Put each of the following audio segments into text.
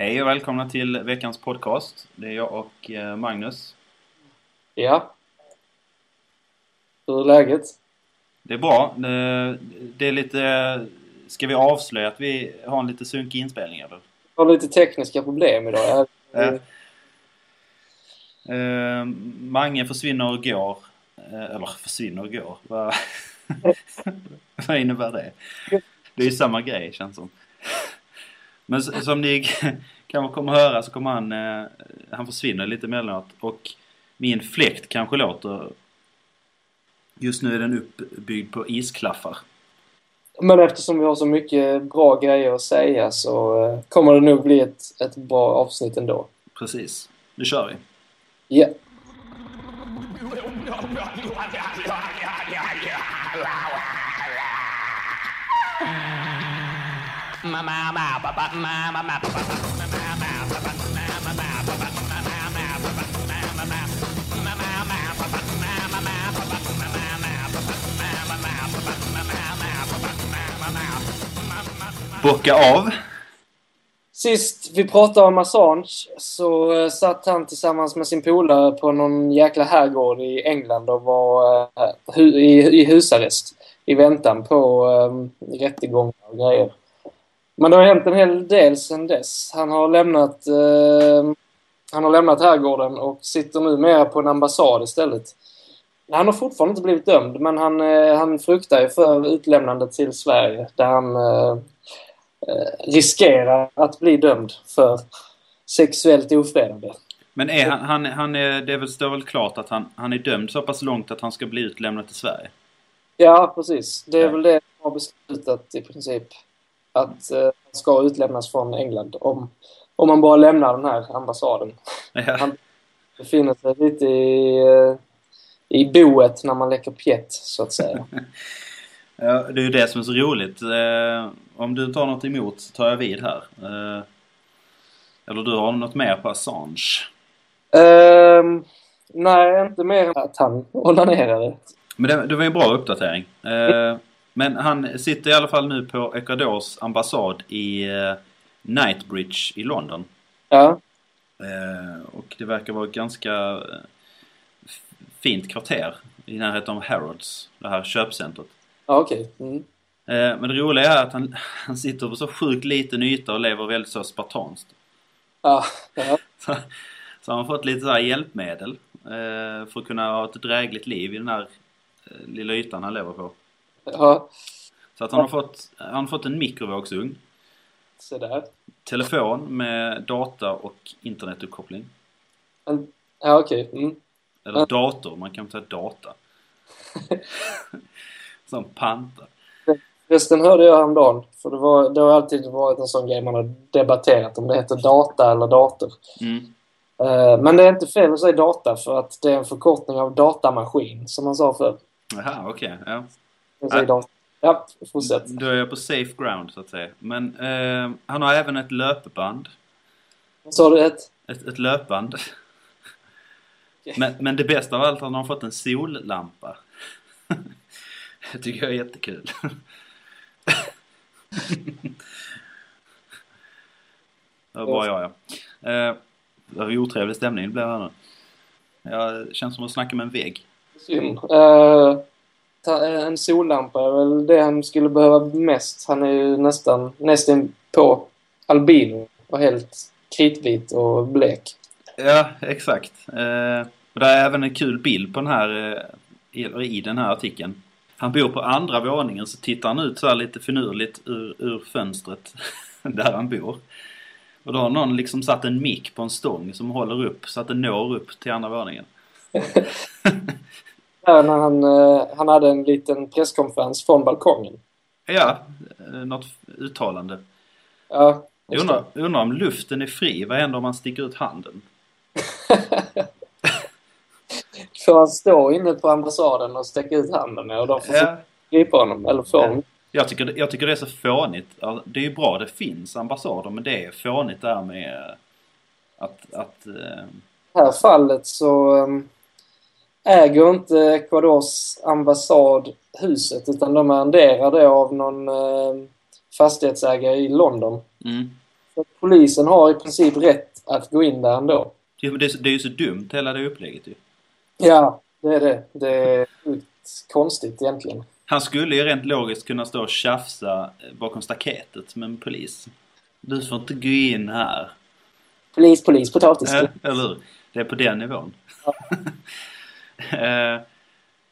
Hej och välkomna till veckans podcast. Det är jag och eh, Magnus. Ja. Hur är läget? Det är bra. Det, är lite... Ska vi avslöja att vi har en lite sunkig inspelning eller? Jag har lite tekniska problem idag. Eh, Mange försvinner och går. Eh, eller försvinner och går. Vad innebär det? Det är ju samma grej känns som. Men som ni kanske kommer höra så kommer han, eh, han försvinner lite emellanåt och min fläkt kanske låter Just nu är den uppbyggd på isklaffar. Men eftersom vi har så mycket bra grejer att säga så eh, kommer det nog bli ett, ett bra avsnitt ändå. Precis. Nu kör vi. Ja. Bocka av. Sist vi pratade om Assange så eh, satt han tillsammans med sin polare på någon jäkla herrgård i England och var eh, hu- i, i husarrest i väntan på eh, rättegångar och grejer. Men det har hänt en hel del sedan dess. Han har lämnat, eh, han har lämnat herrgården och sitter numera på en ambassad istället. Han har fortfarande inte blivit dömd men han, eh, han fruktar ju för utlämnande till Sverige där han eh, eh, riskerar att bli dömd för sexuellt ofredande. Men är han, han, han är, det är väl, står väl klart att han, han är dömd så pass långt att han ska bli utlämnad till Sverige? Ja, precis. Det är Ja. väl det de har beslutat i princip. Att eh, han ska utlämnas från England om, om man bara lämnar den här ambassaden. Ja. Han befinner sig lite i, eh, i boet när man leker pjätt, så att säga. Ja, det är ju det som är så roligt. Eh, om du inte har något emot så tar jag vid här. Eller du har något mer på Assange? Ehm, nej, inte mer än att han onanerade. Men det, det var ju en bra uppdatering. Eh, men han sitter i alla fall nu på Ecuadors ambassad i eh, Knightbridge i London. Ja, Eh, och det verkar vara ett ganska eh, fint kvarter i närheten av Harrods, det här köpcentret. ja okej. Mm. Eh, men det roliga är att han, han sitter på så sjukt liten yta och lever väldigt så spartanskt. Ja, ja. Så, så han har fått lite så här hjälpmedel för att kunna ha ett drägligt liv i den här lilla ytan han lever på. Ja. Så att han har fått, han har fått en mikrovågsugn, Se där. telefon med data och internetuppkoppling. En, ja, okej. Mm. Eller Ja. dator, man kan säga data. Som panta. Förresten hörde jag häromdagen, för det, var, det har alltid varit en sån grej man har debatterat om det heter data eller dator. Mm. Eh, men det är inte fel att säga data för att det är en förkortning av datamaskin, som man sa förr. Jaha, okej. ja. Ja. fortsätt. Då är jag på safe ground så att säga. Men eh, han har även ett löpband. Vad sa du? Ett? Ett, ett löpband. Men, men det bästa av allt, han har fått en sollampa. Det tycker jag är jättekul. Det var bara jag ja. Eh, Det var otrevlig stämning det blev här nu. Jag känns som att snacka med en vägg. Synd. Ta- en sollampa är väl det han skulle behöva mest. Han är ju nästan, nästan på albino och helt kritvit och blek. Ja, exakt. Eh, och det är även en kul bild på den här, eh, i, den här artikeln. Han bor på andra våningen så tittar han ut så lite finurligt ur, ur fönstret där han bor. Och då har någon liksom satt en mick på en stång som håller upp så att den når upp till andra våningen. Där när han, eh, han hade en liten presskonferens från balkongen. Ja, eh, något uttalande. Ja, Jag undrar, undrar om luften är fri. Vad händer om man sticker ut handen? Får han stå inne på ambassaden och sträcka ut handen och de får Ja, gripa honom? Eller får jag, tycker, jag tycker det är så fånigt. Det är ju bra det finns ambassader men det är fånigt där med att... att eh, I det här fallet så um, äger inte Ecuadors ambassad huset utan de arrenderar det av någon um, fastighetsägare i London. mm, polisen har i princip rätt att gå in där ändå. Det, det, det är ju så dumt hela det upplägget ju. Ja, det är det. Det är konstigt egentligen. Han skulle ju rent logiskt kunna stå och tjafsa bakom staketet med en polis. Du får inte gå in här. Polis, polis, potatis. Eh, eller hur? Det är på den nivån. Ja. eh,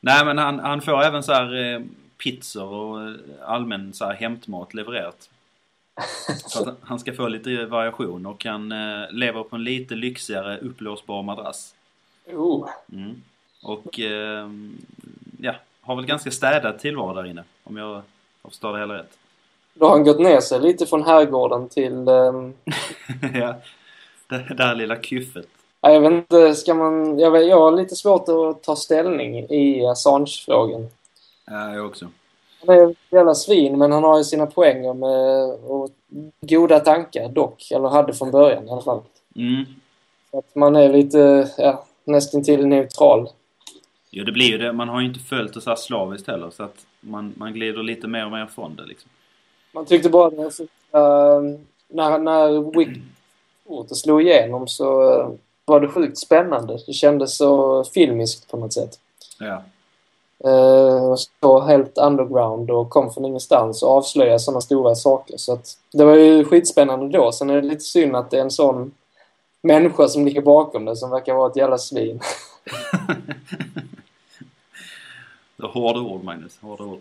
nej men han, han får även så här eh, pizzor och allmän så här hämtmat levererat. Så att han ska få lite variation och han eh, lever på en lite lyxigare upplåsbar madrass. Oh. Mm. Och eh, ja, har väl ganska städad tillvaro där inne. Om jag förstår det hela rätt. Då har han gått ner sig lite från herrgården till... Um... ja, det, det här lilla kyffet. Ja, jag vet inte, ska man... Jag, vet, jag har lite svårt att ta ställning i Assange-frågan. Ja, jag också. Han är ett jävla svin, men han har ju sina poänger med och goda tankar dock. Eller hade från början i alla fall. Mm. Att man är lite, ja, nästan till neutral. Jo, det blir ju det. Man har ju inte följt det så här slaviskt heller. Så att man, man glider lite mer och mer från det liksom. Man tyckte bara att det var så, uh, när, när Wick och slog igenom så uh, var det sjukt spännande. Det kändes så filmiskt på något sätt. Ja. Uh, så helt underground och kom från ingenstans och avslöjade sådana stora saker. Så att det var ju skitspännande då. Sen är det lite synd att det är en sån människa som ligger bakom det som verkar vara ett jävla svin. det är hårda ord, Magnus. Hårda ord.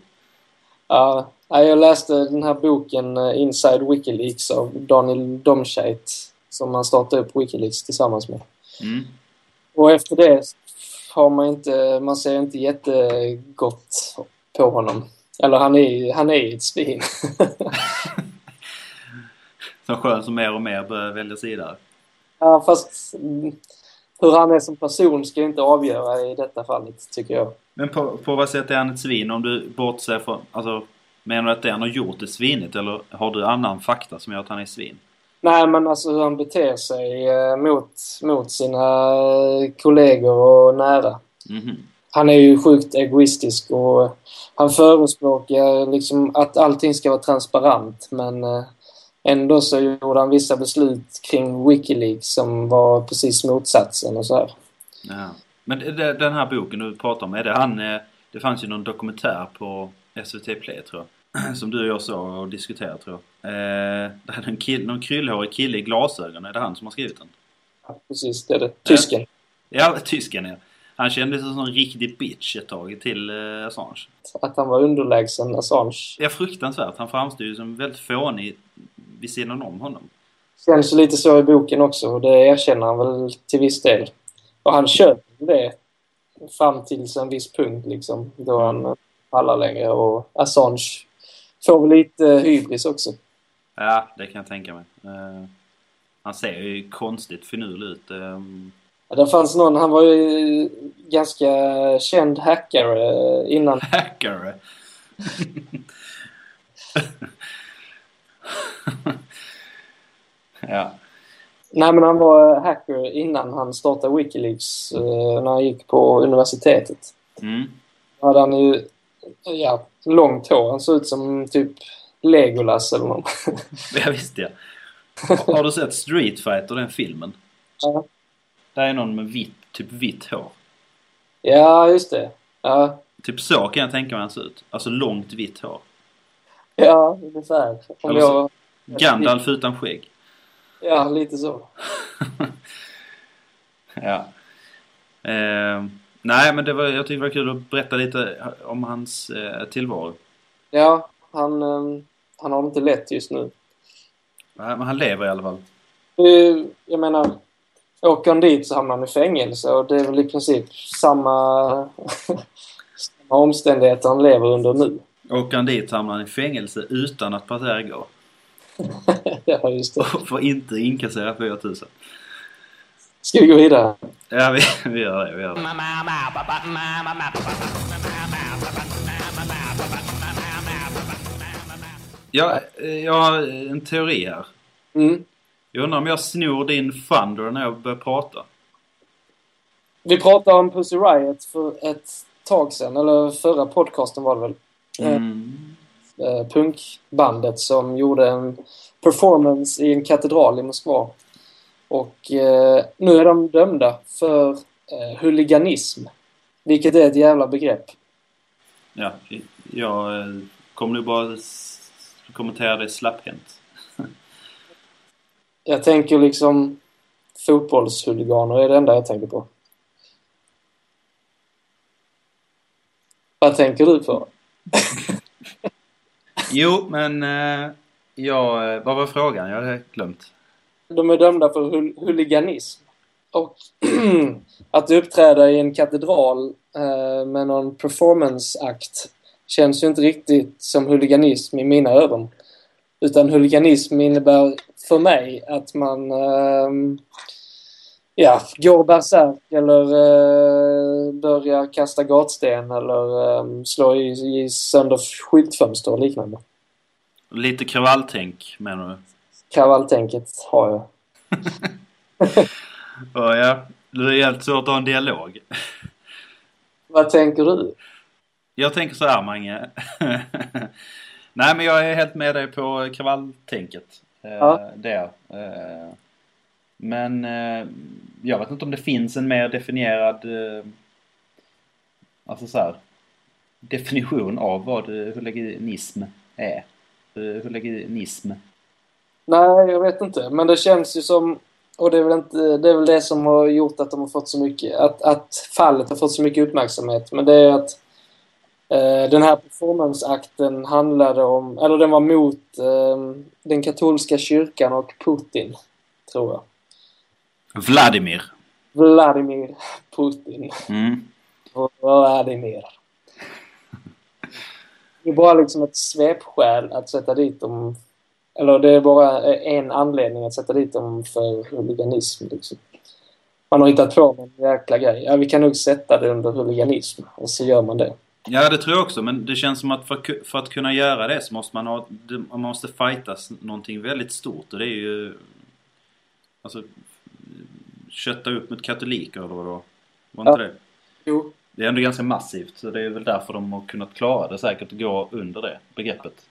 Ja, jag läste den här boken eh, Inside Wikileaks av Daniel Domscheit som han startade upp Wikileaks tillsammans med. Mm. Och efter det har man inte, man ser inte jättegott på honom. Eller han är han är ett svin. så skön som mer och mer börjar välja sida. Ja, fast hur han är som person ska inte avgöra i detta fallet, tycker jag. Men på, på vad sätt är han ett svin? Om du bortser från... Alltså, menar du att det han har gjort är svinigt eller har du annan fakta som gör att han är svin? Nej, men alltså hur han beter sig eh, mot, mot sina kollegor och nära. Mm -hmm. Han är ju sjukt egoistisk och han förespråkar liksom att allting ska vara transparent men eh, ändå så gjorde han vissa beslut kring Wikileaks som var precis motsatsen och så här. Ja. Men den här boken du pratar om, är det han... Eh, det fanns ju någon dokumentär på SVT Play tror jag. Som du och jag såg och diskuterade tror jag. Eh, det är en kill, någon kryllhårig kille i glasögon. Är det han som har skrivit den? Ja, precis. Det är det. Tysken. Ja, ja tysken ja. Han kändes som en riktig bitch ett tag till eh, Assange. Att han var underlägsen Assange. Ja, fruktansvärt. Han framstod ju som väldigt fånig vid sidan om honom. Känns lite så i boken också och det erkänner han väl till viss del. Och han köper det fram till en viss punkt liksom. Då han pallar längre och Assange får väl lite hybris också. Ja, det kan jag tänka mig. Uh, han ser ju konstigt finurlig ut. Um... Ja, det fanns någon, han var ju ganska känd hackare innan. Hackare? ja. Nej, men han var hacker innan han startade Wikileaks eh, när han gick på universitetet. Mm. Då hade han ju ja, långt hår. Han såg ut som typ Legolas eller något. ja, visst ja. Har du sett Street Fighter, den filmen? Ja. Där är någon med vitt, typ vitt hår. Ja, just det. Ja. Typ så kan jag tänka mig han ser ut. Alltså långt vitt hår. Ja, ungefär. Om Eller så, jag... Gandalf utan skägg. Ja, lite så. ja. Eh, nej, men det var, jag tyckte det var kul att berätta lite om hans eh, tillvaro. Ja, han, eh, han har det inte lätt just nu. Nej, men han lever i alla fall. Jag menar, åker han dit så hamnar han i fängelse och det är väl i princip samma, samma omständigheter han lever under nu. Åker han dit så hamnar han i fängelse utan att passera gå. ja, just det. Och får inte inkassera 4000. Ska vi gå vidare? Ja, vi, vi gör det. Vi gör det. Ja, jag har en teori här. Mm. Jag undrar om jag snor din Thunder när jag börjar prata. Vi pratade om Pussy Riot för ett tag sedan, eller förra podcasten var det väl? Mm. eh, punkbandet som gjorde en performance i en katedral i Moskva. Och eh, nu är de dömda för eh, huliganism. Vilket är ett jävla begrepp. Ja, jag eh, kommer nu bara kommentera det slapphänt. Jag tänker liksom fotbollshuliganer är det enda jag tänker på. Vad tänker du på? Jo, men eh, ja, eh, vad var frågan? Jag har glömt. De är dömda för hul huliganism. Och att uppträda i en katedral eh, med någon performanceakt känns ju inte riktigt som huliganism i mina ögon. Utan huliganism innebär för mig att man ehm, ja, går bärsärk eller eh, börjar kasta gatsten eller eh, slå i, i sönder skyltfönster och liknande. Lite kravalltänk menar du? Kravalltänket har jag. Och ja, det är helt svårt att ha en dialog. Vad tänker du? Jag tänker så här Mange. Nej men jag är helt med dig på kravalltänket. Eh, Ja. Där. Eh, men eh, jag vet inte om det finns en mer definierad alltså så här, definition av vad huliganism är. Huliganism. Nej, jag vet inte. Men det känns ju som, och det är väl, inte, det, är väl det som har gjort att de har fått så mycket, att, att fallet har fått så mycket uppmärksamhet. Men det är att den här performanceakten handlade om, eller den var mot eh, den katolska kyrkan och Putin, tror jag. Vladimir. Vladimir Putin. Mm. Vladimir. Det är bara liksom ett svepskäl att sätta dit dem. Eller det är bara en anledning att sätta dit dem för huliganism. Liksom. Man har hittat på någon jäkla grej. Ja, vi kan nog sätta det under huliganism. Och så gör man det. Ja, det tror jag också. Men det känns som att för, för att kunna göra det så måste man ha... Man måste fightas någonting väldigt stort. Och det är ju... Alltså... Kötta upp mot katoliker eller vadå? Var inte Ja. det? Jo. Det är ändå ganska massivt. Så det är väl därför de har kunnat klara det säkert att gå under det begreppet.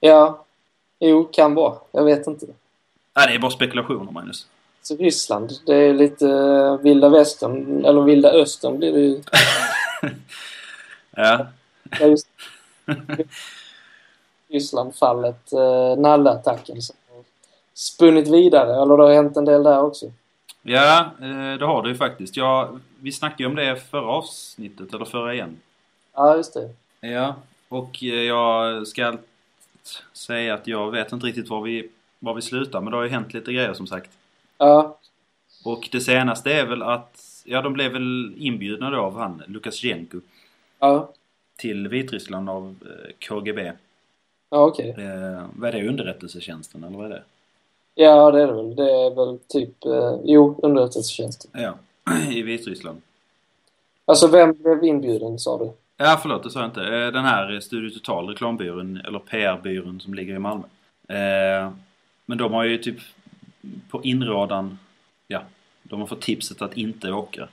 Ja. Jo, kan vara. Jag vet inte. Nej, det är bara spekulationer Magnus. Så Ryssland, det är lite eh, vilda västern, eller vilda östern blir det ju. Ja. Ja, just Ryssland-fallet, eh, Nalle-attacken som har spunnit vidare. Eller det har hänt en del där också. Ja, eh, det har du ju faktiskt. Ja, vi snackade ju om det förra avsnittet, eller förra igen. Ja, just det. Ja, och eh, jag ska säga att jag vet inte riktigt var vi, var vi slutar, men det har ju hänt lite grejer som sagt. Ja, Och det senaste är väl att, ja de blev väl inbjudna då av han, Lukasjenko, ja, till Vitryssland av eh, KGB. ja okej. Eh, vad är det, underrättelsetjänsten eller vad är det? Ja, det är det väl. Det är väl typ, eh, jo, underrättelsetjänsten. Ja, i Vitryssland. Alltså, vem blev inbjuden, sa du? Ja, förlåt, det sa jag inte. Eh, Den här Studio Total, reklambyrån, eller PR-byrån som ligger i Malmö. Eh, Men de har ju typ på inrådan, ja, de har fått tipset att inte åka.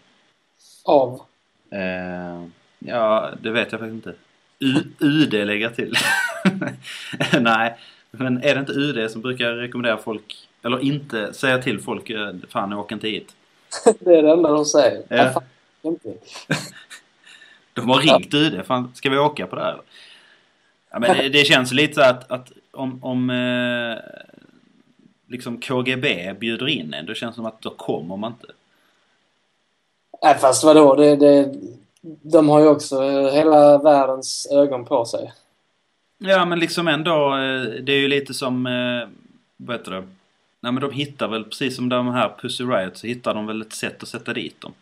Av? Eh, Ja, det vet jag faktiskt inte. U UD lägger jag till. Nej, men är det inte UD som brukar rekommendera folk, eller inte säga till folk, eh, fan åk inte hit. det är det enda de säger. Ja. Ja. fan, inte. De har ringt UD. Fan, ska vi åka på det här? Ja, men det, det känns lite så att, att om, om eh, liksom KGB bjuder in en, då känns det som att då kommer man inte. Nej, fast vadå? Det, det, de har ju också eh, hela världens ögon på sig. Ja, men liksom ändå, eh, det är ju lite som, eh, vad heter det? Nej men de hittar väl, precis som de här Pussy Riot, så hittar de väl ett sätt att sätta dit dem.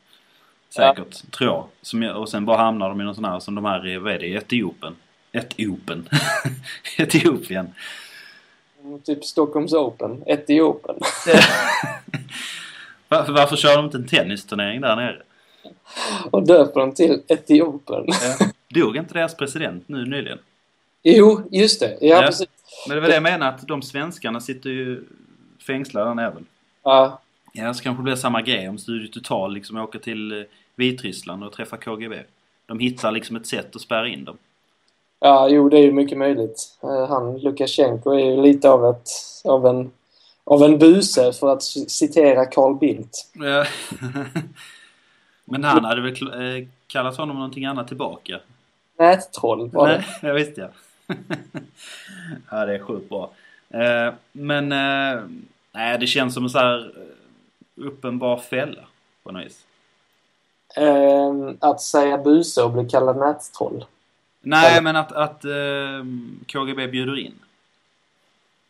Säkert, tror jag. Som, och sen bara hamnar de i någon sån här, som de här vad är det, i Etiopien? Etiopien. Mm, Typ Stockholms Open, Etiopien. Varför, varför kör de inte en tennisturnering där nere? Och döper dem till Etiopien. Ja. Dog inte deras president nu nyligen? Jo, just det. Ja, Ja. precis. Men det var det jag menar, att de svenskarna sitter ju fängslade nere väl? Ja, Ja, så kanske det blir samma grej om Studio Total liksom åker till eh, Vitryssland och träffar KGB. De hittar liksom ett sätt att spärra in dem. Ja, jo, det är ju mycket möjligt. Eh, Han, Lukasjenko, är ju lite av, ett, av, en, av en buse, för att citera Carl Bildt. Ja. Men han hade väl eh, kallat honom någonting annat tillbaka? Nättroll var det. Nej, jag visste jag. ja, det är sjukt bra. Eh, Men eh, nej, det känns som en så här uppenbar fälla på något vis. Eh, att säga buse och bli kallad nättroll. Nej, Eller- men att, att eh, KGB bjuder in.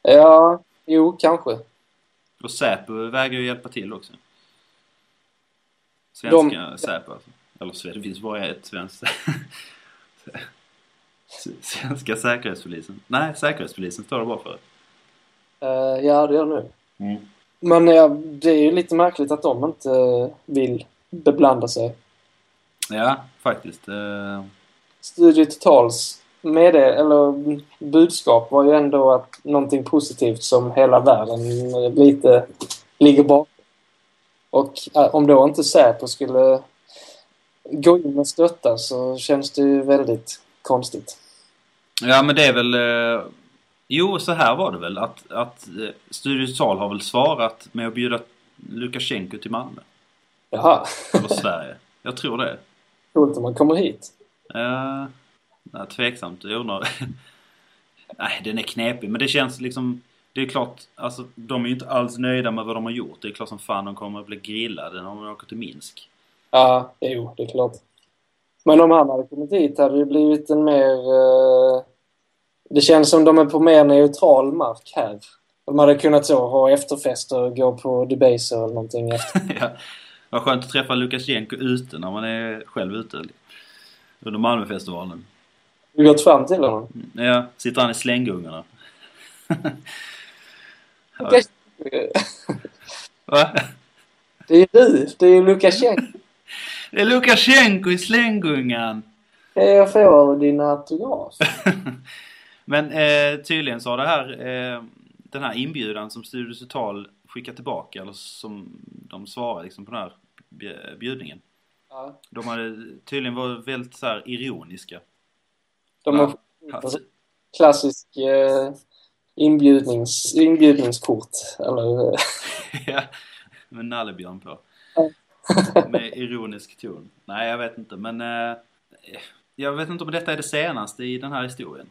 Ja, jo, kanske. Och Säpo vägrar ju hjälpa till också. Svenska Säpo alltså. Eller det finns bara ett svenskt. Svenska säkerhetspolisen. Nej, säkerhetspolisen står det bara för. Eh, ja, det gör det nu. Mm. Men ja, det är ju lite märkligt att de inte vill beblanda sig. Ja, faktiskt. Eh, Studio Totals med det, eller budskap var ju ändå att någonting positivt som hela världen lite ligger bakom. Och eh, om då inte Säpo skulle gå in och stötta så känns det ju väldigt konstigt. Ja, men det är väl... Eh, jo, så här var det väl. Att, att eh, Studio Total har väl svarat med att bjuda Lukasjenko till Malmö. Jaha, Eller Sverige. Jag tror det. coolt om man kommer hit. Uh, nej, tveksamt. Jag undrar. nej, den är knepig. Men det känns liksom... Det är klart, alltså de är ju inte alls nöjda med vad de har gjort. Det är klart som fan de kommer att bli grillade när de åker till Minsk. Ja, jo, det är klart. Men om han hade kommit hit hade det blivit en mer... Eh, det känns som de är på mer neutral mark här. De hade kunnat så ha efterfester och gå på Debaser eller någonting efter. ja. Vad skönt att träffa Lukasjenko ute när man är själv ute. Under Malmöfestivalen. Du gått fram till honom? Ja, sitter han i slänggungarna. Ja. Va? Det är du. Det är Lukasjenko. Det är Lukasjenko i slänggungan! Jag får din autograf. Men eh, tydligen så har det här, eh, den här inbjudan som Studio Total skickar tillbaka, eller som de svarar liksom på den här bj- bjudningen. Ja. De hade tydligen varit väldigt så här ironiska. De har Ja. klassisk eh, inbjudnings, inbjudningskort. Eller, ja, med nallebjörn på. Med ironisk ton. Nej, jag vet inte, men eh, jag vet inte om detta är det senaste i den här historien.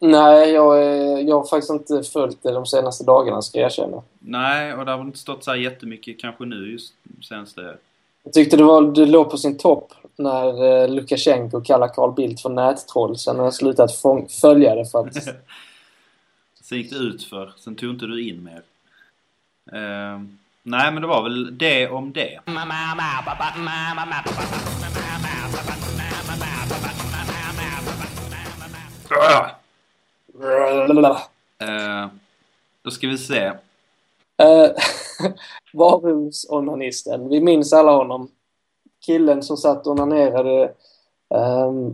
nej, jag, är- jag har faktiskt inte följt det de senaste dagarna, ska jag erkänna. Nej, och det har inte stått så här jättemycket kanske nu just senaste... Jag tyckte det, var, det låg på sin topp när eh, Lukasjenko kallar Carl Bildt för nättroll. Sen har jag slutat följa det för att... Sen gick det ut för. sen tog inte du in mer. Uh, nej, men det var väl det om det. Uh, då ska vi se. Eh, uh, Varulvsonanisten. Vi minns alla honom. Killen som satt och onanerade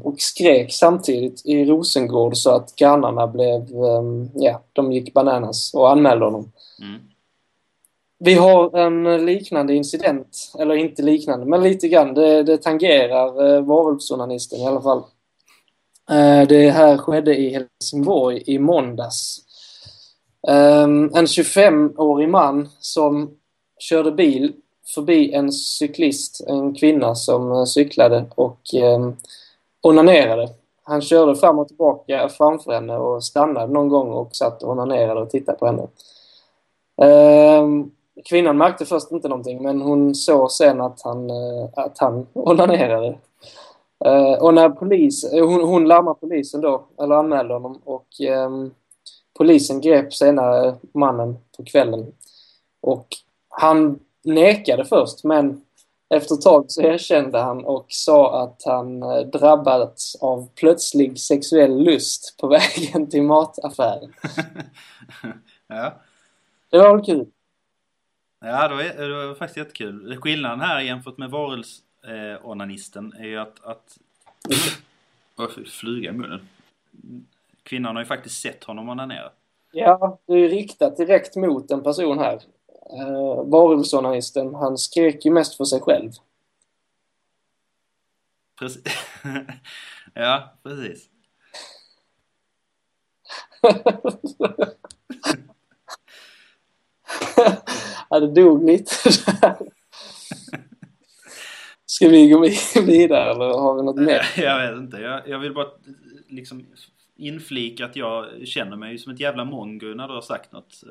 och skrek samtidigt i Rosengård så att grannarna blev... ehm, ja, de gick bananas och anmälde honom. Mm. Vi har en liknande incident, eller inte liknande, men lite grann. Det, det tangerar eh, varulvsonanisten i alla fall. Eh, det här skedde i Helsingborg i måndags. Ehm, en 25-årig man som körde bil förbi en cyklist, en kvinna som eh, cyklade och eh, onanerade. Han körde fram och tillbaka framför henne och stannade någon gång och satt och onanerade och tittade på henne. Eh, kvinnan märkte först inte någonting men hon såg sen att han, eh, att han onanerade. Eh, och när polis, eh, hon, hon larmade polisen då, eller anmälde honom och ehm, polisen grep senare mannen på kvällen. Och han nekade först men efter ett tag så erkände han och sa att han eh, drabbats av plötslig sexuell lust på vägen till mataffären. ja. Det var väl kul? Ja, det var, det var faktiskt jättekul. Skillnaden här jämfört med varulvsonanisten är ju att... att fy, flyga i munnen. Kvinnan har ju faktiskt sett honom onanera. Ja, det är ju riktat direkt mot en person här. Uh, Varulvsonanisten, han skrek ju mest för sig själv. Precis. ja, precis. ja, det dog lite där. Ska vi gå vidare eller har vi något mer? Jag vet inte. Jag, jag vill bara liksom inflika att jag känner mig som ett jävla mongo när du har sagt något.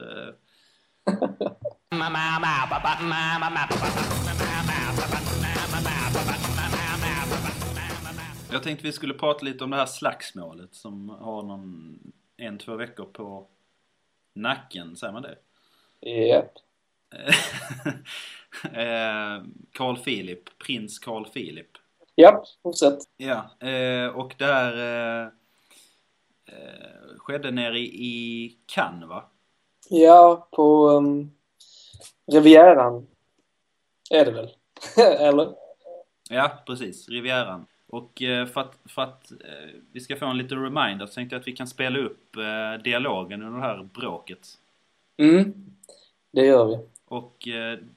Jag tänkte vi skulle prata lite om det här slagsmålet som har någon en, två veckor på nacken, säger man det? Japp. Eh, Carl Philip, prins Carl Philip. Japp, fortsätt. Ja, eh, och det här eh, skedde nere i Cannes va? Ja, på um, Rivieran är det väl? Eller? Ja, precis. Rivieran. Och eh, för att, för att eh, vi ska få en liten reminder så tänkte jag att vi kan spela upp eh, dialogen under det här bråket. Mm, det gör vi. Och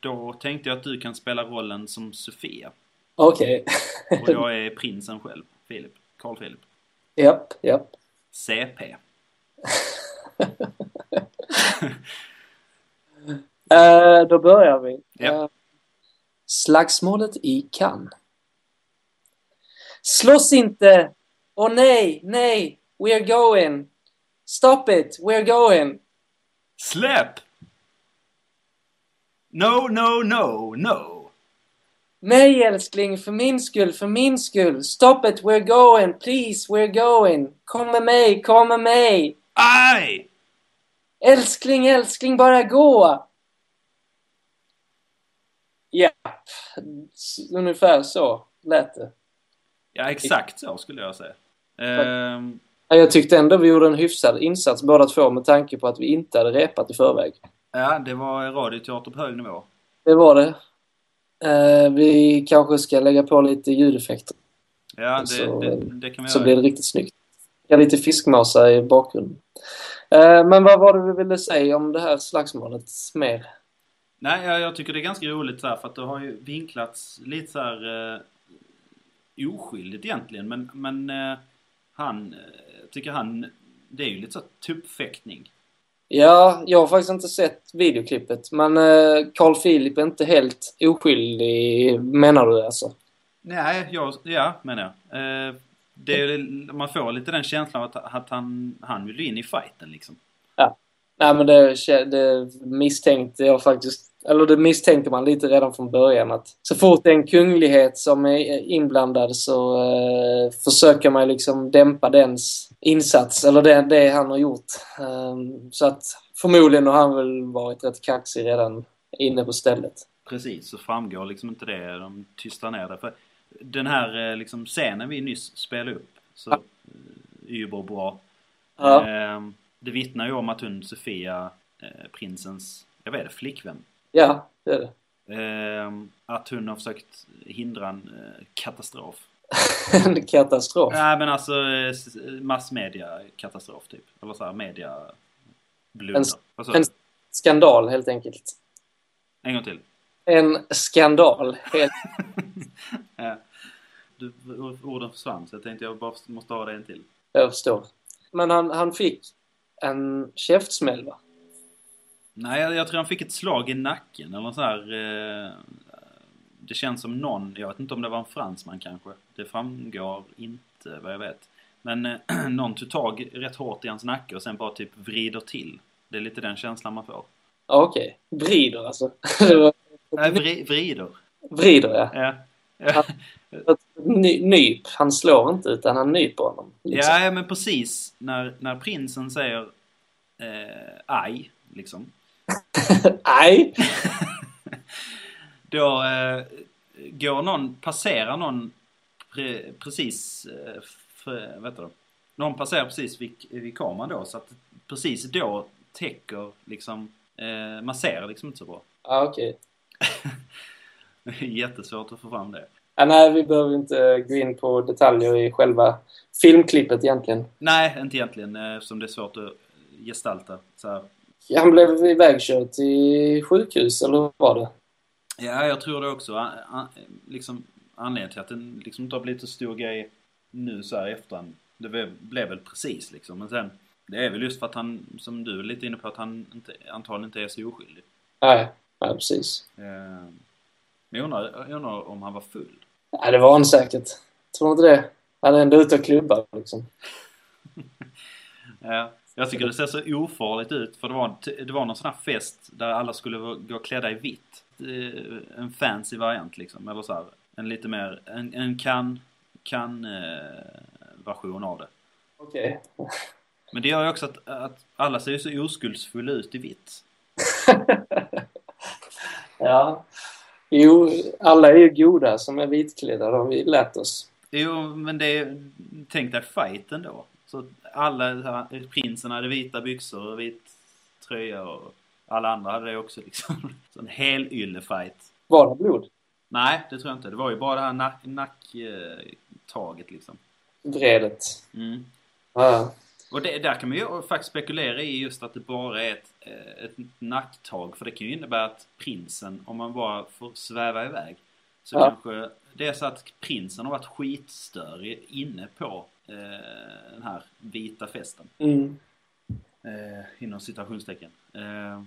då tänkte jag att du kan spela rollen som Sofia. Okej. Okay. och jag är prinsen själv, Filip. Carl Philip. Japp, japp. CP. uh, då börjar vi. Yep. Uh, slagsmålet i Cannes. Slåss inte! Åh oh, nej, nej! We're going! Stop it! We're going! Släpp! No, no, no, no! Nej älskling, för min skull, för min skull! Stop it, we're going! Please, we're going! Kom med mig, kom med mig! Aj! Älskling, älskling, bara gå! Ja, ungefär så lät det. Ja, exakt så skulle jag säga. Ehm... Jag tyckte ändå vi gjorde en hyfsad insats båda två med tanke på att vi inte hade repat i förväg. Ja, det var radioteater på hög nivå. Det var det. Ehm, vi kanske ska lägga på lite ljudeffekter. Ja, det, så, det, det kan vi Så göra. blir det riktigt snyggt. Jag lite fiskmåsar i bakgrunden. Ehm, men vad var det vi ville säga om det här slagsmålet mer? Nej, jag, jag tycker det är ganska roligt så här, för att det har ju vinklats lite så här... Eh oskyldigt egentligen men, men eh, han, eh, tycker han, det är ju lite så tuppfäktning. Ja, jag har faktiskt inte sett videoklippet men eh, Carl Philip är inte helt oskyldig menar du alltså? Nej, jag, ja menar jag. Eh, det, man får lite den känslan att, att han, han vill in i fighten liksom. Ja. Nej men det, det misstänkte jag faktiskt eller det misstänker man lite redan från början att så fort det är en kunglighet som är inblandad så eh, försöker man liksom dämpa dens insats, eller det, det han har gjort. Um, så att förmodligen har han väl varit rätt kaxig redan inne på stället. Precis, så framgår liksom inte det. De tystar ner det. För den här eh, liksom, scenen vi nyss spelade upp, så ja. Eh, bra. Ja. Eh, det vittnar ju om att hon, Sofia, eh, prinsens, jag vet inte, flickvän, Ja, det är det. Eh, att hon har försökt hindra en eh, katastrof. en katastrof? Nej men alltså eh, massmedia-katastrof typ. Eller såhär media. En, alltså, en skandal helt enkelt. En gång till. En skandal. Helt... ja. du, orden försvann så jag tänkte jag bara måste ha det en till. Jag förstår. Men han, han fick en käftsmäll va? Nej, jag, jag, tror han fick ett slag i nacken eller så här. Eh, det känns som någon, jag vet inte om det var en fransman kanske. Det framgår inte vad jag vet. Men eh, någon tog tag rätt hårt i hans nacke och sen bara typ vrider till. Det är lite den känslan man får. Okej, okay. vrider alltså? Nej, vri, vrider. Vrider ja. ja. ja. ny, nyp, han slår inte utan han nyper honom. Liksom. Ja, men precis. När, när prinsen säger eh, aj, liksom. Nej! Då eh, går någon, passerar någon pre, precis, eh, för, vet du, någon passerar precis vid, vid kameran då så att precis då täcker liksom, eh, man ser liksom inte så bra. Ja, ah, okej. Okay. Jättesvårt att få fram det. Ja, nej, vi behöver inte gå in på detaljer i själva filmklippet egentligen. Nej, inte egentligen eftersom det är svårt att gestalta så här han blev ivägkörd till sjukhus, eller vad var det? Ja, jag tror det också. An, an, liksom, anledningen till att det liksom inte har blivit så stor grej nu så här efterhand. Det blev, blev väl precis liksom. Men sen Det är väl just för att han, som du är lite inne på, att han inte, antagligen inte är så oskyldig. Nej, nej precis. Eh, Men jag undrar, jag undrar om han var full. Nej, det var han säkert. Tror inte det. Han är ändå ute och klubbar liksom. Ja, jag tycker det ser så ofarligt ut för det var, det var någon sån här fest där alla skulle gå klädda i vitt. Eh, En fancy variant liksom, eller så här, En lite mer, en, en kan, kan eh, version av det. Okej. Men det gör ju också att, att alla ser ju så oskuldsfulla ut i vitt. ja. Jo, alla är ju goda som är vitklädda, det har vi lärt oss. Jo, men det är, tänk dig fighten då. Så alla, prinsen hade vita byxor och vit tröja och alla andra hade det också liksom. Så en hel yllefight. Var det blod? Nej, det tror jag inte. Det var ju bara det här nack, nacktaget liksom. Vredet. Mm. Ja. Och det, där kan man ju faktiskt spekulera i just att det bara är ett, eh, ett nacktag. För det kan ju innebära att prinsen, om man bara får sväva iväg, så Ja. kanske det är så att prinsen har varit skitstörig inne på eh, den här vita festen. Mm. Eh, inom citationstecken. Eh,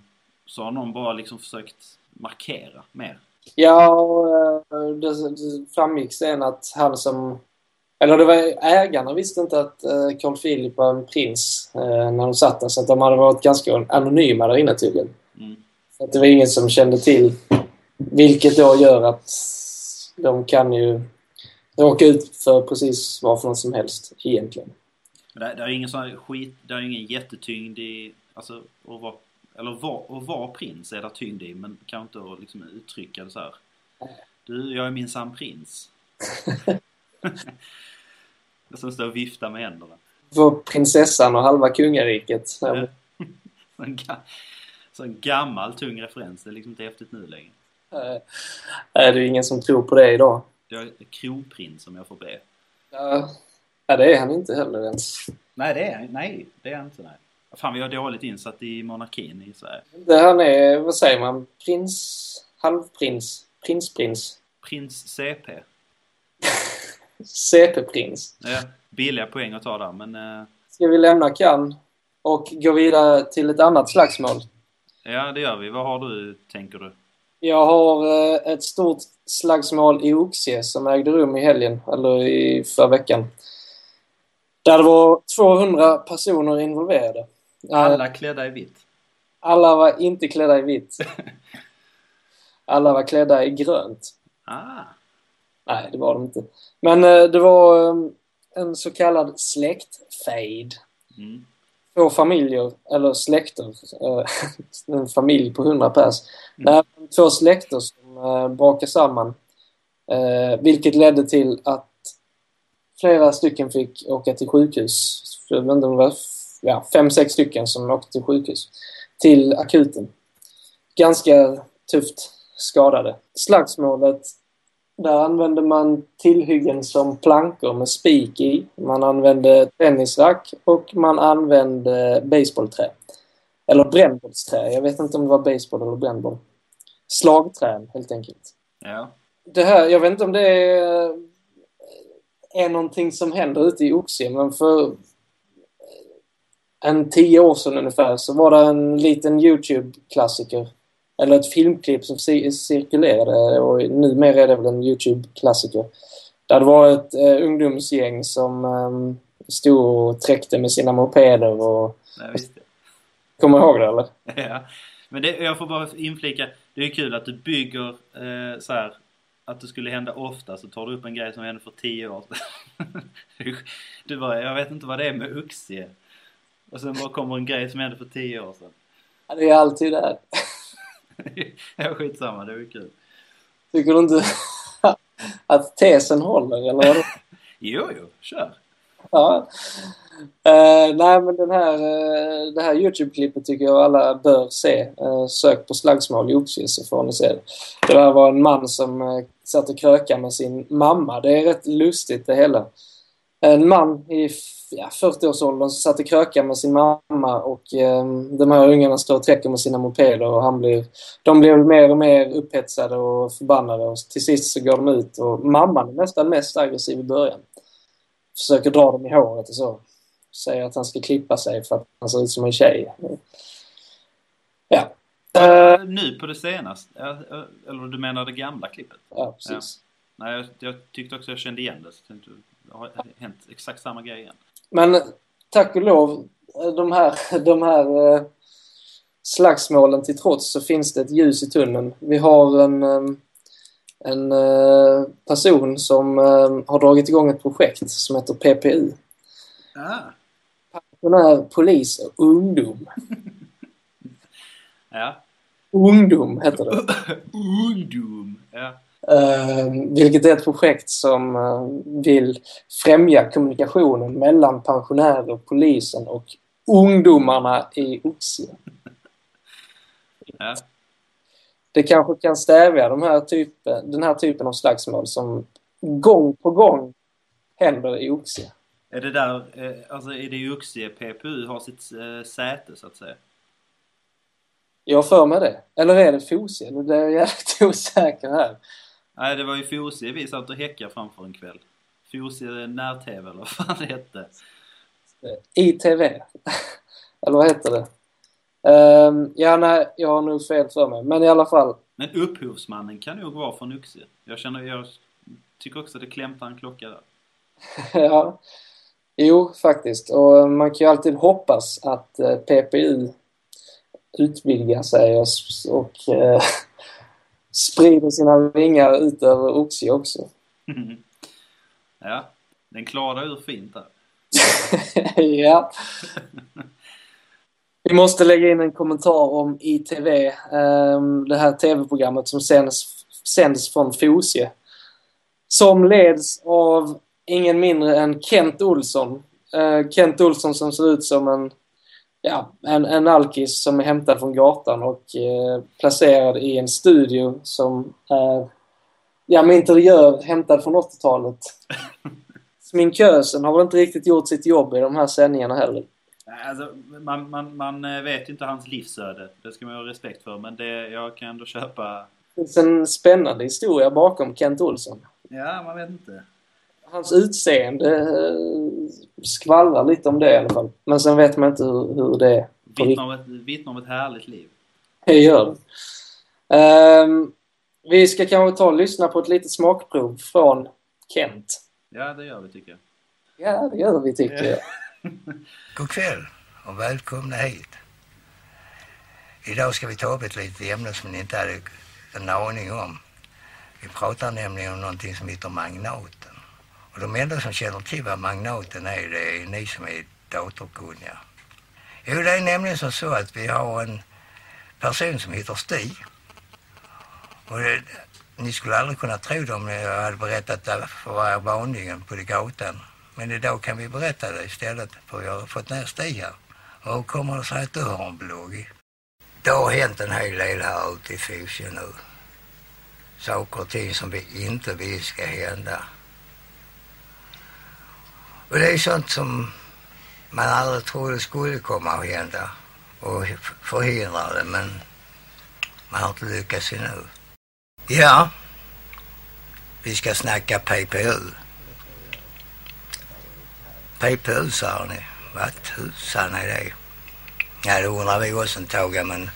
så har någon bara liksom försökt markera mer. Ja, och, eh, det, det framgick sen att han som... Eller det var ägarna visste inte att eh, Carl Philip var en prins när de satt där. Så att de hade varit ganska anonyma där inne tydligen. Mm. Så att det var ingen som kände till. Vilket då gör att de kan ju råka ut för precis vad för något som helst egentligen. Men det, det är ingen sån här skit, det är ingen jättetyngd i, alltså att vara, eller var, att vara prins är det tyngd i men kan inte att liksom uttrycka det så här. Du, jag är minsann prins. Som står och viftar med händerna. För prinsessan och halva kungariket. Sån, ga, sån gammal tung referens, det är liksom inte häftigt nu längre. Är det är ingen som tror på det idag. Kronprins om jag får be. Ja, det är han inte heller ens. Nej, det är, nej, det är jag inte. Nej. Fan, vi har dåligt insatt i monarkin i Sverige. Det han är, vad säger man, prins, halvprins, prinsprins, Prins CP. CP-prins. Ja, billiga poäng att ta där, men eh, Ska vi lämna Cannes och gå vidare till ett annat slagsmål? ja, det gör vi. Vad har du, tänker du? Jag har eh, ett stort slagsmål i Oxie som ägde rum i helgen, eller i förra veckan. Där det var 200 personer involverade. Eh, Alla klädda i vitt. Alla var inte klädda i vitt. Alla var klädda i grönt. Ah, Nej, det var de inte. Men eh, det var eh, en så kallad släktfejd. mm. Två familjer, eller släkter, eh, en familj på 100 pers. Nej, två släkter som eh, brakade samman. Eh, vilket ledde till att flera stycken fick åka till sjukhus. Jag vet inte om det var ja, fem, sex stycken som åkte till sjukhus. Till akuten. Ganska tufft skadade. Slagsmålet där använde man tillhyggen som plankor med spik i. Man använde tennisrack och man använde baseballträ. Eller brännbollsträ. Jag vet inte om det var baseball eller brännboll. Slagträn, helt enkelt. Ja. Det här, jag vet inte om det är, är någonting som händer ute i Oxie, men för en tio år sedan ungefär så var det en liten YouTube-klassiker. Eller ett filmklipp som ci- cirkulerade och numera är det väl en YouTube-klassiker. Där det var ett eh, ungdomsgäng som eh, stod och träckte med sina mopeder och... Nej, visst det. Kommer du ihåg det eller? Ja. Men det, jag får bara inflika, det är kul att du bygger eh, så här att det skulle hända ofta så tar du upp en grej som hände för tio år sedan. Du bara, jag vet inte vad det är med Uxie. Och sen bara kommer en grej som hände för tio år sedan. Ja, det är alltid där. Ja, skitsamma, det var kul. Tycker du inte att tesen håller eller? Jo, jo, kör. Ja. Eh, nej, men den här, eh, det här Youtube-klippet tycker jag alla bör se. Uh, sök på slagsmål i Oxie så får ni se det. Det där var en man som uh, satt och krökade med sin mamma. Det är rätt lustigt det hela. En man i ja, 40-årsåldern som satt och krökade med sin mamma och eh, de här ungarna står och träcker med sina mopeder och han blir, de blir mer och mer upphetsade och förbannade och till sist så går de ut och mamman är nästan mest aggressiv i början försöker dra dem i håret och så. säger att han ska klippa sig för att han ser ut som en tjej. Ja. Uh, nu på det senaste? Eller du menar det gamla klippet? Ja, precis. Ja. Nej, jag, jag, tyckte också jag kände igen det. Så det har hänt exakt samma grej igen. Men tack och lov, de här, de här uh, slagsmålen till trots så finns det ett ljus i tunneln. Vi har en, um, en uh, person som har dragit igång ett projekt som heter PPU. Ah. Pensionär, polis och ungdom. ja. Ungdom heter det. ungdom, ja. Uh, vilket är ett projekt som uh, vill främja kommunikationen mellan pensionärer, polisen och ungdomarna i Oxie. Ja. Det kanske kan stävja de här typen, den här typen av slagsmål som gång på gång händer i Oxie. Är det där, eh, alltså är det i Oxie PPU har sitt säte så att säga? Jag för mig det. Eller är det Fosie? Nu blir jag jävligt osäker här. Nej, det var ju Fosie vi satt och häckade framför en kväll. Fosie när-TV eller vad fan det hette. ITV. eller vad heter det? Um, ja, nej, jag har nog fel för mig. Men i alla fall. Men upphovsmannen kan nog vara från Oxie. Jag känner, jag tycker också det klämtar en klocka där. ja. Jo, faktiskt. Och man kan ju alltid hoppas att eh, PPU utvidgar sig och, och eh, sprider sina vingar ut över Oxie också. ja, den klarar ur fint där. ja. Vi måste lägga in en kommentar om ITV, ehm, det här tv-programmet som sänds, sänds från Fosie. Som leds av ingen mindre än Kent Olsson. Eh, Kent Olsson som ser ut som en, ja, en, en alkis som är hämtad från gatan och eh, placerad i en studio som är ja, med interiör hämtad från 80-talet. Sminkösen har väl inte riktigt gjort sitt jobb i de här sändningarna heller. Alltså, man, man, man eh, vet ju inte hans livsöde. Det ska man ha respekt för. Men det, jag kan ändå köpa... Det finns en spännande historia bakom Kent Olsson. Ja, man vet inte. Hans utseende eh, skvallrar lite om det i alla fall. Men sen vet man inte hur, hur det är. Vittnar om, ett, vittnar om ett härligt liv. Det gör det. Um, vi ska kanske ta och lyssna på ett litet smakprov från Kent. Ja, det gör vi tycker jag. Ja, det gör vi tycker jag. God kväll och välkomna hit. Idag ska vi ta upp ett litet ämne som ni inte hade en aning om. Vi pratar nämligen om någonting som heter magnaten. Och de enda som känner till vad magnaten är, det är ni som är datorkunniga. Jo, det är nämligen som så att vi har en person som heter Stig. Och det, ni skulle aldrig kunna tro det om jag hade berättat det för er vanligen på gatan. Men idag kan vi berätta det istället för jag har fått ner Stig här. Och hur kommer det sig att du har en blogg? Det har hänt en hel del här ute i Fosie nu. Saker och ting som vi inte vill ska hända. Och det är sånt som man aldrig trodde skulle komma att hända och förhindra det men man har inte lyckats ännu. Ja, vi ska snacka PPU. PPU sa ni. Vad tusan är det? Ja, det undrar vi också en tag, men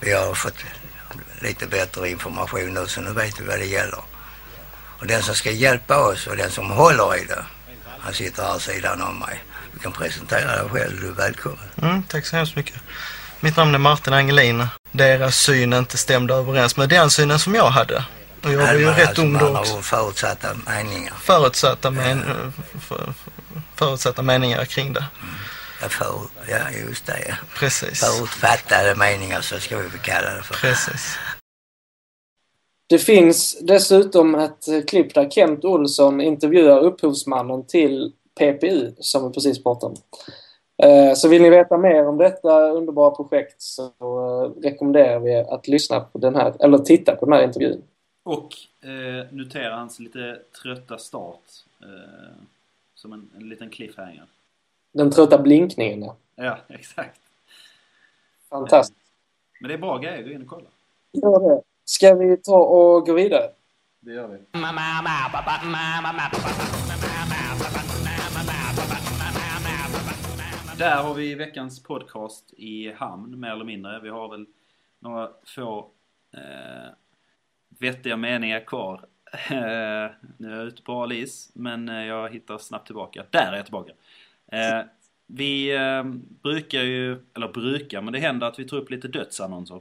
vi har fått lite bättre information nu så nu vet vi vad det gäller. Och den som ska hjälpa oss och den som håller i det, han sitter här sidan om mig. Du kan presentera dig själv, du är välkommen. Mm, tack så hemskt mycket. Mitt namn är Martin Angelin. Deras syn inte stämde överens med den synen som jag hade. Och jag var ju rätt alltså, ung då också. Förutsatta meningar. Förutsatta, men, för, förutsatta meningar kring det. Mm. Ja, för, ja, just det. Precis. Förutfattade meningar så ska vi kalla det för. Precis. Det finns dessutom ett klipp där Kent Olsson intervjuar upphovsmannen till PPU som vi precis pratade om. Eh, så vill ni veta mer om detta underbara projekt så eh, rekommenderar vi att lyssna på den här, eller titta på den här intervjun. Och eh, notera hans lite trötta start. Eh, som en, en liten cliffhanger. Den trötta blinkningen, ja. Ja, exakt. Fantastiskt. Men det är bra grejer, gå in och kolla. Gör det. Ska vi ta och gå vidare? Det gör vi. Där har vi veckans podcast i hamn, mer eller mindre. Vi har väl några få eh, vettiga meningar kvar. Eh, nu är jag ute på hal is, men eh, jag hittar snabbt tillbaka. Där är jag tillbaka! Eh, vi eh, brukar ju, eller brukar, men det händer att vi tar upp lite dödsannonser.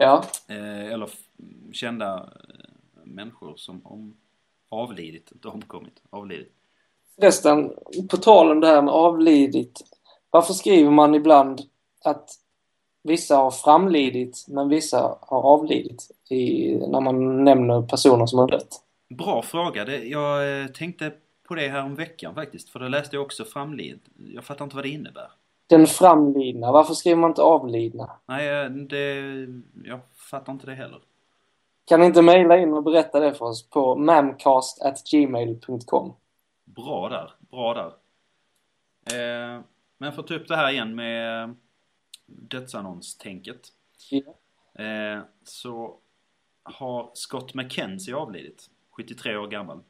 Ja. Eh, eller kända eh, människor som om, avlidit, inte omkommit, avlidit. Förresten, på tal om det här med avlidit. Varför skriver man ibland att vissa har framlidit men vissa har avlidit i, när man nämner personer som har dött? Bra fråga. Det, jag eh, tänkte på det här om veckan faktiskt. För då läste jag också framlid. Jag fattar inte vad det innebär. Den framlidna, varför skriver man inte avlidna? Nej, eh, det, jag fattar inte det heller. Kan ni inte mejla in och berätta det för oss på mamcast.gmail.com? Bra där. Bra där. Eh, men för att ta upp det här igen med dödsannonstänket. Ja. Eh, så har Scott McKenzie avlidit. 73 år gammal.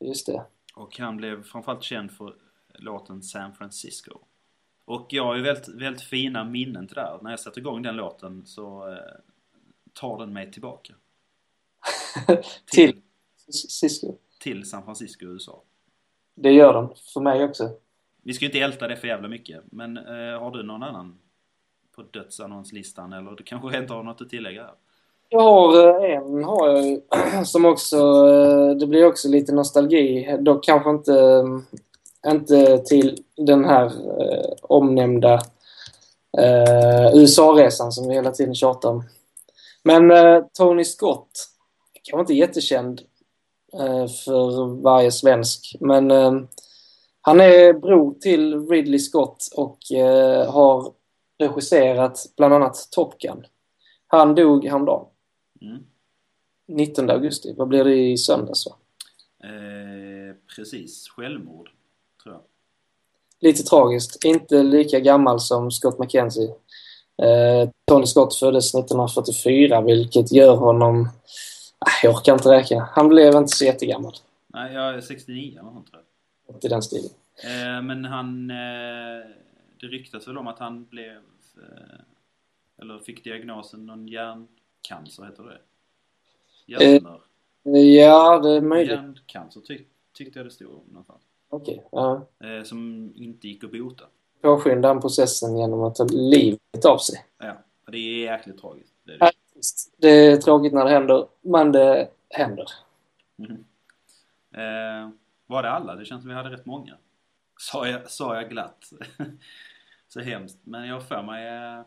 Just det. Och han blev framförallt känd för låten San Francisco. Och jag har ju väldigt, väldigt fina minnen till det här. När jag sätter igång den låten så eh, tar den mig tillbaka. Till Cisco. till San Francisco, USA. Det gör den. För mig också. Vi ska ju inte älta det för jävla mycket. Men eh, har du någon annan på dödsannonslistan? Eller du kanske rent har något att tillägga här? Jag har eh, en har jag som också, eh, det blir också lite nostalgi. Dock kanske inte, eh, inte till den här eh, omnämnda eh, USA-resan som vi hela tiden tjatar om. Men eh, Tony Scott, kanske inte jättekänd eh, för varje svensk, men eh, han är bror till Ridley Scott och eh, har regisserat bland annat Top Gun. Han dog häromdagen. Mm. 19 augusti. Vad blir det i söndags? Va? Eh, precis, självmord. Lite tragiskt. Inte lika gammal som Scott McKenzie. Eh, Tony Scott föddes 1944 vilket gör honom... Ah, jag orkar inte räkna. Han blev inte så jättegammal. Nej, jag är 69 eller något tror jag. I den stilen. Eh, men han... Eh, det ryktas väl om att han blev... Eh, eller fick diagnosen någon hjärncancer, heter det Hjärntumör. Ja, det är möjligt. Hjärncancer tyck, tyckte jag det stod någonstans. Okej. Ja. Eh, som inte gick att bota. Påskynda den processen genom att ta livet av sig. Ja, och det är jäkligt tragiskt. Det är det. Det är tråkigt när det händer, men det händer. Mhm. Eh, var det alla? Det känns som vi hade rätt många. Sa jag, sa jag glatt. Så hemskt. Men jag för mig... Eh,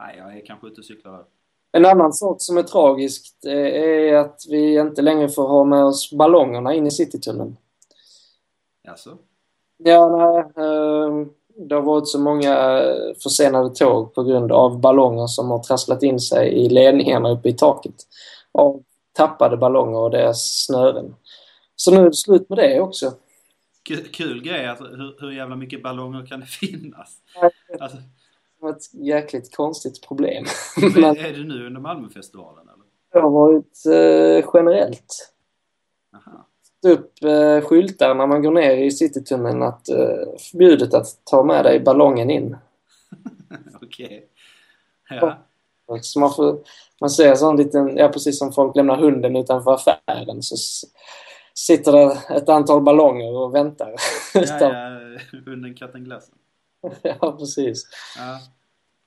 nej, jag är kanske ute och cyklar där. En annan sak som är tragiskt eh, är att vi inte längre får ha med oss ballongerna in i Citytunneln. Alltså? Ja, nej, eh, det har varit så många eh, försenade tåg på grund av ballonger som har trasslat in sig i ledningarna uppe i taket. Av tappade ballonger och deras snören. Så nu är det slut med det också. Kul, kul grej, alltså, hur, hur jävla mycket ballonger kan det finnas? Alltså, Det var ett jäkligt konstigt problem. Men är det nu under Malmöfestivalen eller? det har varit eh, generellt. Aha. Upp eh, skyltar när man går ner i Citytunneln att eh, förbjudet att ta med dig ballongen in. Okej. Ja. Så man, får, man ser sån liten, ja precis som folk lämnar hunden utanför affären så sitter det ett antal ballonger och väntar. Ja, ja, hunden, katten, glassen. ja, precis. Ja.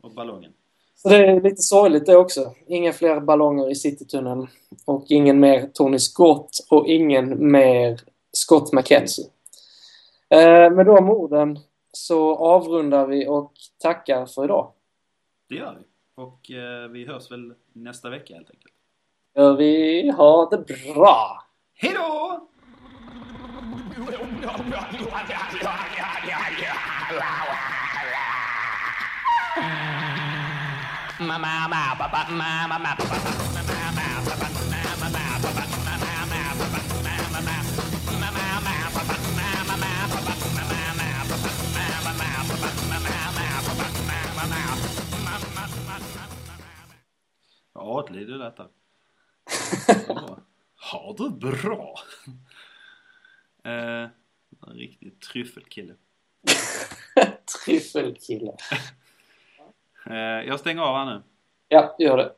Och ballongen. Så det är lite sorgligt det också. Inga fler ballonger i Citytunneln och ingen mer Tony Scott och ingen mer Scott McKenzie. Eh, med de orden så avrundar vi och tackar för idag. Det gör vi. Och eh, vi hörs väl nästa vecka helt enkelt. Gör vi ha det bra! Hej då! Vad adlig du lät där. Ja. Ha det bra! eh, en riktig tryffelkille. Tryffelkille. Eh, jag stänger av här nu. Ja, gör det.